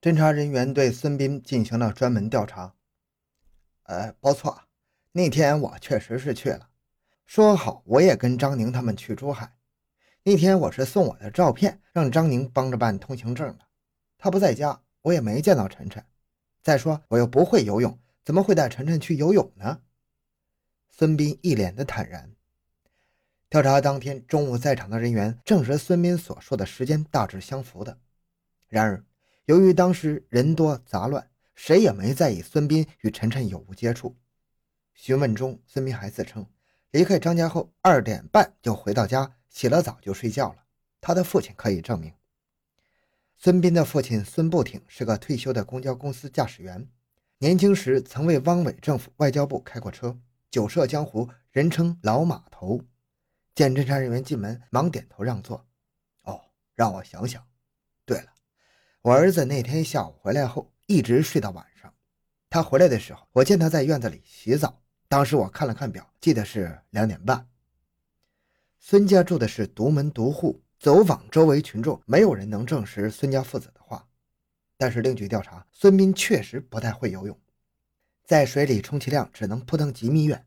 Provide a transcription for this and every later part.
侦查人员对孙斌进行了专门调查。呃，不错，那天我确实是去了，说好我也跟张宁他们去珠海。那天我是送我的照片让张宁帮着办通行证的，他不在家，我也没见到晨晨。再说我又不会游泳，怎么会带晨晨去游泳呢？孙斌一脸的坦然。调查当天中午在场的人员证实孙斌所说的时间大致相符的。然而，由于当时人多杂乱，谁也没在意孙斌与晨晨有无接触。询问中，孙斌还自称离开张家后二点半就回到家。洗了澡就睡觉了。他的父亲可以证明，孙斌的父亲孙不挺是个退休的公交公司驾驶员，年轻时曾为汪伪政府外交部开过车，久涉江湖，人称“老码头”。见侦查人员进门，忙点头让座。哦，让我想想。我儿子那天下午回来后一直睡到晚上。他回来的时候，我见他在院子里洗澡。当时我看了看表，记得是两点半。孙家住的是独门独户，走访周围群众，没有人能证实孙家父子的话。但是另据调查，孙斌确实不太会游泳，在水里充其量只能扑腾几米远。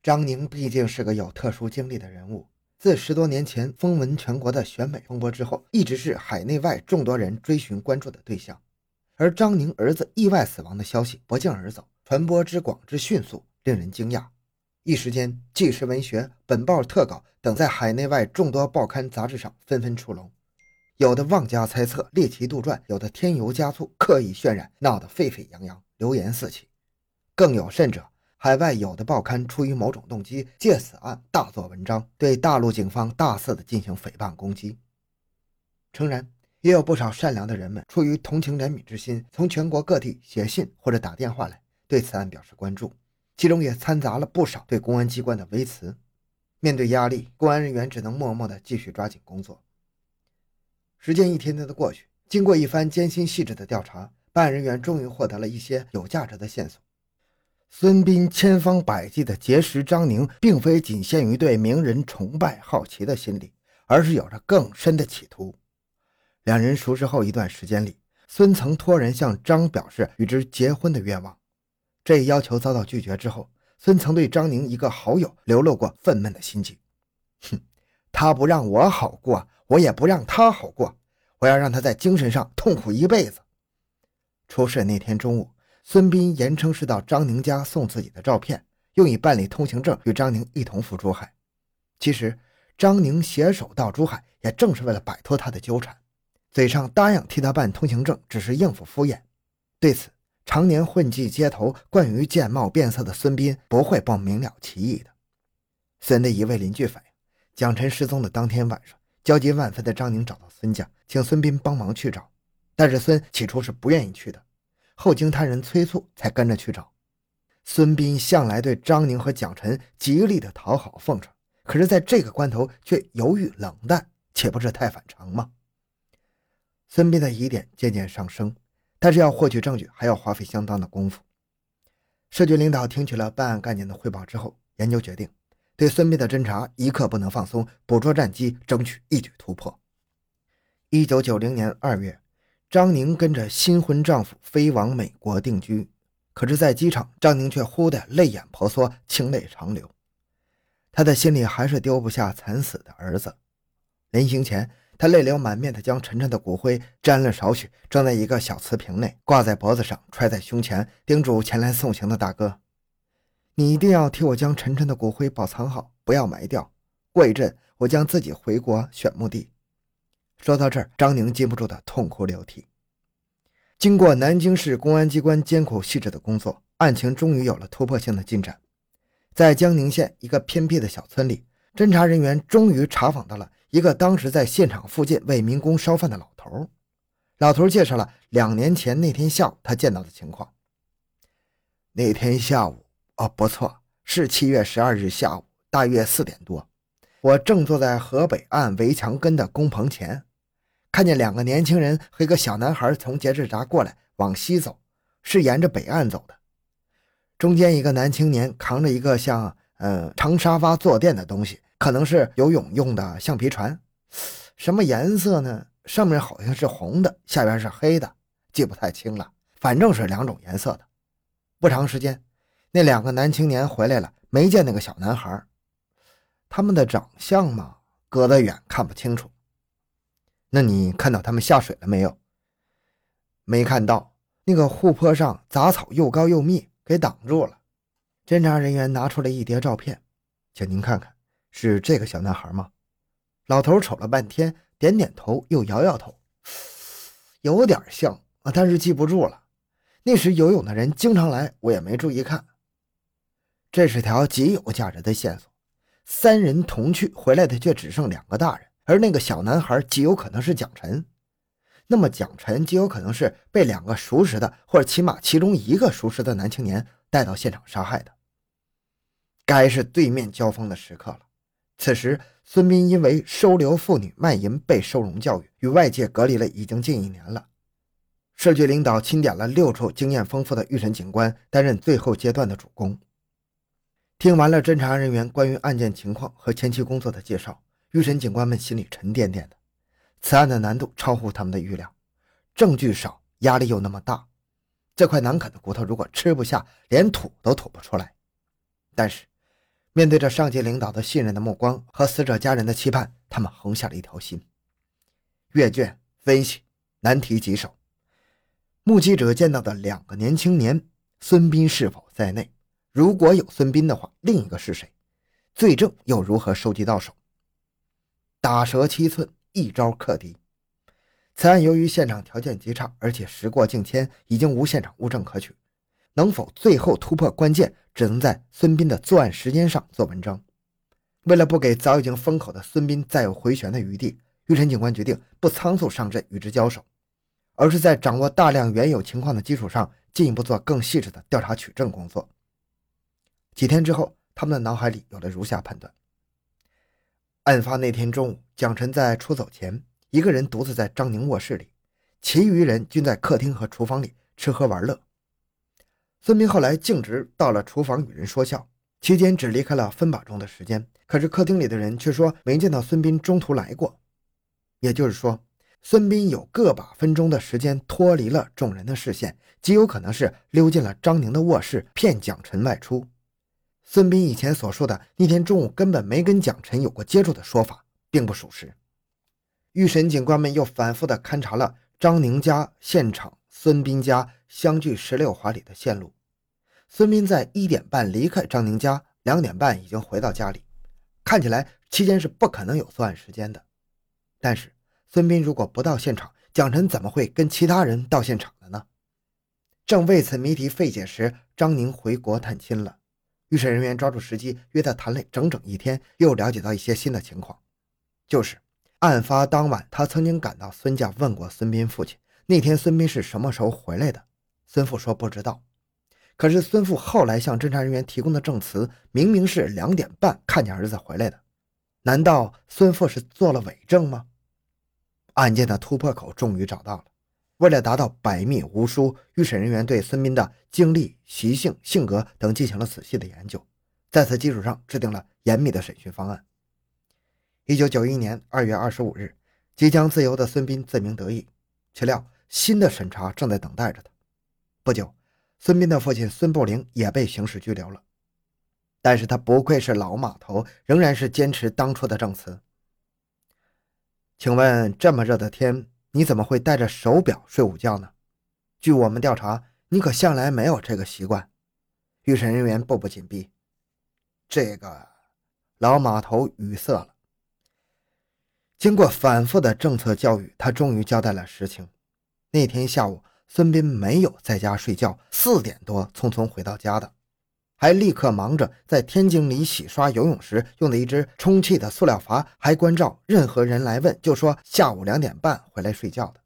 张宁毕竟是个有特殊经历的人物，自十多年前风闻全国的选美风波之后，一直是海内外众多人追寻关注的对象。而张宁儿子意外死亡的消息不胫而走，传播之广之迅速，令人惊讶。一时间，《纪实文学》《本报特稿》等在海内外众多报刊杂志上纷纷出笼，有的妄加猜测、猎奇杜撰，有的添油加醋、刻意渲染，闹得沸沸扬扬，流言四起。更有甚者，海外有的报刊出于某种动机，借此案大做文章，对大陆警方大肆的进行诽谤攻击。诚然，也有不少善良的人们出于同情怜悯之心，从全国各地写信或者打电话来，对此案表示关注。其中也掺杂了不少对公安机关的微词。面对压力，公安人员只能默默地继续抓紧工作。时间一天天的过去，经过一番艰辛细致的调查，办案人员终于获得了一些有价值的线索。孙斌千方百计地结识张宁，并非仅限于对名人崇拜好奇的心理，而是有着更深的企图。两人熟识后一段时间里，孙曾托人向张表示与之结婚的愿望。这一要求遭到拒绝之后，孙曾对张宁一个好友流露过愤懑的心情。哼，他不让我好过，我也不让他好过。我要让他在精神上痛苦一辈子。出事那天中午，孙斌言称是到张宁家送自己的照片，用以办理通行证，与张宁一同赴珠海。其实，张宁携手到珠海，也正是为了摆脱他的纠缠。嘴上答应替他办通行证，只是应付敷衍。对此，常年混迹街头、惯于见貌变色的孙斌不会不明了其意的。孙的一位邻居反映，蒋晨失踪的当天晚上，焦急万分的张宁找到孙家，请孙斌帮忙去找。但是孙起初是不愿意去的，后经他人催促，才跟着去找。孙斌向来对张宁和蒋晨极力的讨好奉承，可是在这个关头却犹豫冷淡，岂不是太反常吗？孙斌的疑点渐渐上升。但是要获取证据，还要花费相当的功夫。市局领导听取了办案干警的汇报之后，研究决定，对孙斌的侦查一刻不能放松，捕捉战机，争取一举突破。一九九零年二月，张宁跟着新婚丈夫飞往美国定居，可是，在机场，张宁却忽的泪眼婆娑，清泪长流。他的心里还是丢不下惨死的儿子。临行前。他泪流满面地将晨晨的骨灰沾了少许，装在一个小瓷瓶内，挂在脖子上，揣在胸前，叮嘱前来送行的大哥：“你一定要替我将晨晨的骨灰保藏好，不要埋掉。过一阵，我将自己回国选墓地。”说到这儿，张宁禁不住的痛哭流涕。经过南京市公安机关艰苦细致的工作，案情终于有了突破性的进展。在江宁县一个偏僻的小村里，侦查人员终于查访到了。一个当时在现场附近为民工烧饭的老头，老头介绍了两年前那天下午他见到的情况。那天下午，哦，不错，是七月十二日下午大约四点多，我正坐在河北岸围墙根的工棚前，看见两个年轻人和一个小男孩从节制闸过来，往西走，是沿着北岸走的。中间一个男青年扛着一个像呃长沙发坐垫的东西。可能是游泳用的橡皮船，什么颜色呢？上面好像是红的，下边是黑的，记不太清了，反正是两种颜色的。不长时间，那两个男青年回来了，没见那个小男孩。他们的长相嘛，隔得远看不清楚。那你看到他们下水了没有？没看到，那个护坡上杂草又高又密，给挡住了。侦查人员拿出了一叠照片，请您看看，是这个小男孩吗？老头瞅了半天，点点头，又摇摇头，有点像啊，但是记不住了。那时游泳的人经常来，我也没注意看。这是条极有价值的线索。三人同去，回来的却只剩两个大人，而那个小男孩极有可能是蒋晨。那么蒋晨极有可能是被两个熟识的，或者起码其中一个熟识的男青年带到现场杀害的。该是对面交锋的时刻了。此时，孙斌因为收留妇女卖淫被收容教育，与外界隔离了已经近一年了。市局领导钦点了六处经验丰富的预审警官担任最后阶段的主攻。听完了侦查人员关于案件情况和前期工作的介绍，预审警官们心里沉甸甸的。此案的难度超乎他们的预料，证据少，压力又那么大，这块难啃的骨头如果吃不下，连吐都吐不出来。但是，面对着上级领导的信任的目光和死者家人的期盼，他们横下了一条心。阅卷分析，难题棘手。目击者见到的两个年轻年，孙斌是否在内？如果有孙斌的话，另一个是谁？罪证又如何收集到手？打蛇七寸，一招克敌。此案由于现场条件极差，而且时过境迁，已经无现场物证可取。能否最后突破关键，只能在孙斌的作案时间上做文章。为了不给早已经封口的孙斌再有回旋的余地，玉晨警官决定不仓促上阵与之交手，而是在掌握大量原有情况的基础上，进一步做更细致的调查取证工作。几天之后，他们的脑海里有了如下判断：案发那天中午，蒋晨在出走前，一个人独自在张宁卧室里，其余人均在客厅和厨房里吃喝玩乐。孙明后来径直到了厨房与人说笑，期间只离开了分把钟的时间。可是客厅里的人却说没见到孙斌中途来过，也就是说，孙斌有个把分钟的时间脱离了众人的视线，极有可能是溜进了张宁的卧室，骗蒋晨外出。孙斌以前所说的那天中午根本没跟蒋晨有过接触的说法，并不属实。预审警官们又反复地勘察了张宁家现场、孙斌家相距十六华里的线路。孙斌在一点半离开张宁家，两点半已经回到家里，看起来期间是不可能有作案时间的。但是孙斌如果不到现场，蒋晨怎么会跟其他人到现场的呢？正为此谜题费解时，张宁回国探亲了。预审人员抓住时机约他谈了整整一天，又了解到一些新的情况，就是案发当晚，他曾经赶到孙家问过孙斌父亲，那天孙斌是什么时候回来的？孙父说不知道。可是孙父后来向侦查人员提供的证词，明明是两点半看见儿子回来的，难道孙父是做了伪证吗？案件的突破口终于找到了。为了达到百密无疏，预审人员对孙斌的经历、习性、性格等进行了仔细的研究，在此基础上制定了严密的审讯方案。一九九一年二月二十五日，即将自由的孙斌自鸣得意，岂料新的审查正在等待着他。不久，孙斌的父亲孙步灵也被刑事拘留了，但是他不愧是老码头，仍然是坚持当初的证词。请问，这么热的天？你怎么会带着手表睡午觉呢？据我们调查，你可向来没有这个习惯。预审人员步步紧逼。这个老码头语塞了。经过反复的政策教育，他终于交代了实情。那天下午，孙斌没有在家睡觉，四点多匆匆回到家的。还立刻忙着在天井里洗刷游泳时用的一只充气的塑料阀，还关照任何人来问就说下午两点半回来睡觉的。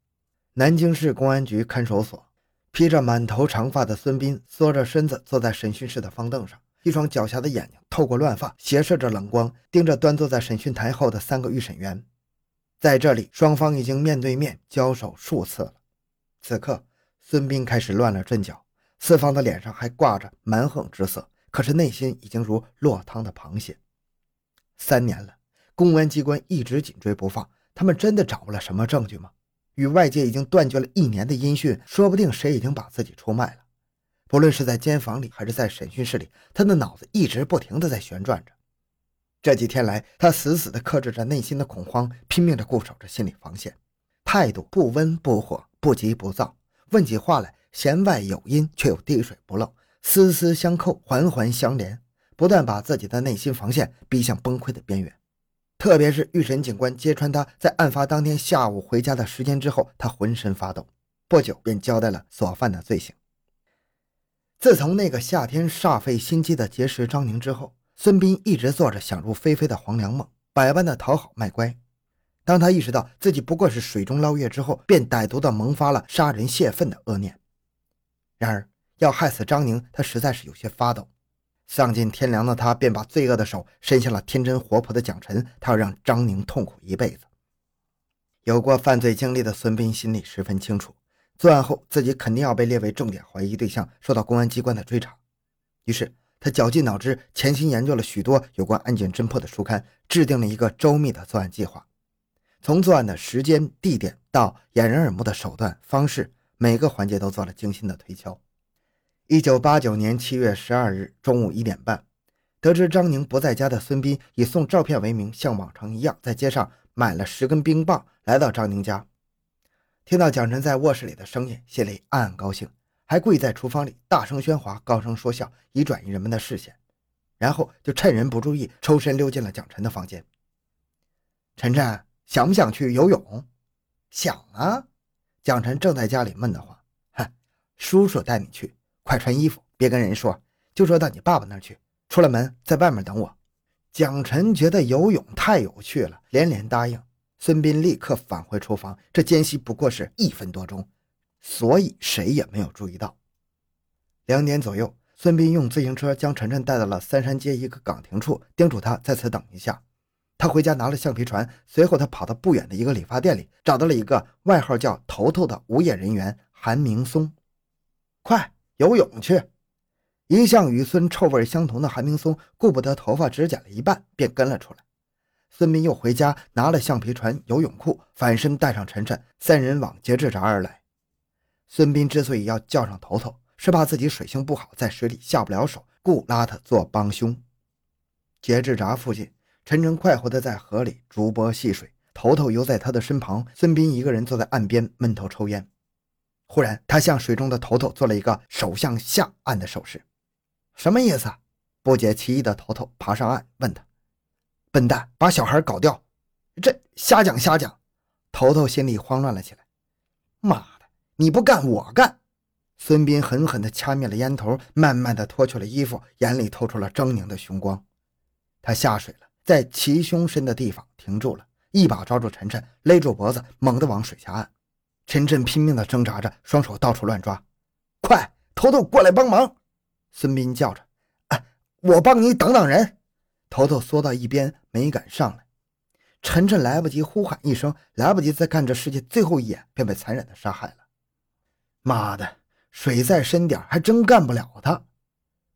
南京市公安局看守所，披着满头长发的孙斌缩着身子坐在审讯室的方凳上，一双狡黠的眼睛透过乱发斜射着冷光，盯着端坐在审讯台后的三个预审员。在这里，双方已经面对面交手数次了。此刻，孙斌开始乱了阵脚。四方的脸上还挂着蛮横之色，可是内心已经如落汤的螃蟹。三年了，公安机关一直紧追不放，他们真的掌握了什么证据吗？与外界已经断绝了一年的音讯，说不定谁已经把自己出卖了。不论是在监房里还是在审讯室里，他的脑子一直不停地在旋转着。这几天来，他死死地克制着内心的恐慌，拼命地固守着心理防线，态度不温不火，不急不躁，问起话来弦外有音，却又滴水不漏，丝丝相扣，环环相连，不断把自己的内心防线逼向崩溃的边缘。特别是预审警官揭穿他在案发当天下午回家的时间之后，他浑身发抖，不久便交代了所犯的罪行。自从那个夏天煞费心机的结识张宁之后，孙斌一直做着想入非非的黄粱梦，百般的讨好卖乖。当他意识到自己不过是水中捞月之后，便歹毒的萌发了杀人泄愤的恶念。然而要害死张宁，他实在是有些发抖。丧尽天良的他，便把罪恶的手伸向了天真活泼的蒋晨，他要让张宁痛苦一辈子。有过犯罪经历的孙斌心里十分清楚。作案后，自己肯定要被列为重点怀疑对象，受到公安机关的追查。于是，他绞尽脑汁，潜心研究了许多有关案件侦破的书刊，制定了一个周密的作案计划。从作案的时间、地点到掩人耳目的手段方式，每个环节都做了精心的推敲。一九八九年七月十二日中午一点半，得知张宁不在家的孙斌，以送照片为名，像往常一样在街上买了十根冰棒，来到张宁家。听到蒋晨在卧室里的声音，心里暗暗高兴，还故意在厨房里大声喧哗、高声说笑，以转移人们的视线。然后就趁人不注意，抽身溜进了蒋晨的房间。晨晨，想不想去游泳？想啊。蒋晨正在家里闷得慌。哼，叔叔带你去，快穿衣服，别跟人说，就说到你爸爸那儿去。出了门，在外面等我。蒋晨觉得游泳太有趣了，连连答应。孙斌立刻返回厨房，这间隙不过是一分多钟，所以谁也没有注意到。两点左右，孙斌用自行车将晨晨带到了三山街一个岗亭处，叮嘱他在此等一下。他回家拿了橡皮船，随后他跑到不远的一个理发店里，找到了一个外号叫“头头”的无业人员韩明松。快游泳去！一向与孙臭味相同的韩明松顾不得头发只剪了一半，便跟了出来。孙斌又回家拿了橡皮船、游泳裤，反身带上晨晨，三人往节制闸而来。孙斌之所以要叫上头头，是怕自己水性不好，在水里下不了手，故拉他做帮凶。节制闸附近，晨晨快活地在河里逐波戏水，头头游在他的身旁。孙斌一个人坐在岸边闷头抽烟。忽然，他向水中的头头做了一个手向下按的手势，什么意思？不解其意的头头爬上岸问他。笨蛋，把小孩搞掉！这瞎讲瞎讲！头头心里慌乱了起来。妈的，你不干我干！孙斌狠狠地掐灭了烟头，慢慢地脱去了衣服，眼里透出了狰狞的凶光。他下水了，在齐胸深的地方停住了，一把抓住晨晨，勒住脖子，猛地往水下按。晨晨拼命地挣扎着，双手到处乱抓。快，头头过来帮忙！孙斌叫着：“哎，我帮你挡挡人。”头头缩到一边，没敢上来。晨晨来不及呼喊一声，来不及再看这世界最后一眼，便被残忍的杀害了。妈的，水再深点，还真干不了他。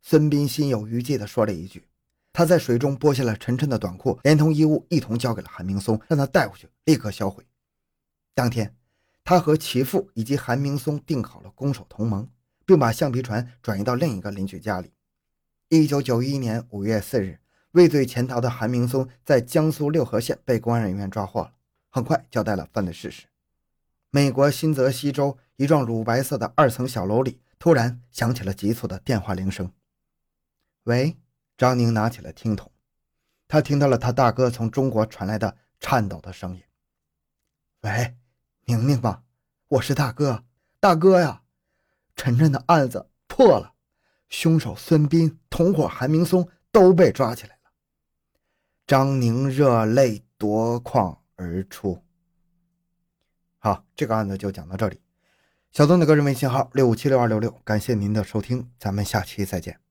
孙斌心有余悸地说了一句。他在水中剥下了晨晨的短裤，连同衣物一同交给了韩明松，让他带回去，立刻销毁。当天，他和其父以及韩明松定好了攻守同盟，并把橡皮船转移到另一个邻居家里。一九九一年五月四日。畏罪潜逃的韩明松在江苏六合县被公安人员抓获了，很快交代了犯罪事实。美国新泽西州一幢乳白色的二层小楼里，突然响起了急促的电话铃声。喂，张宁拿起了听筒，他听到了他大哥从中国传来的颤抖的声音。喂，宁宁吗？我是大哥，大哥呀，晨晨的案子破了，凶手孙斌同伙韩明松都被抓起来了。张宁热泪夺眶而出。好，这个案子就讲到这里。小东的个人微信号六五七六二六六，感谢您的收听，咱们下期再见。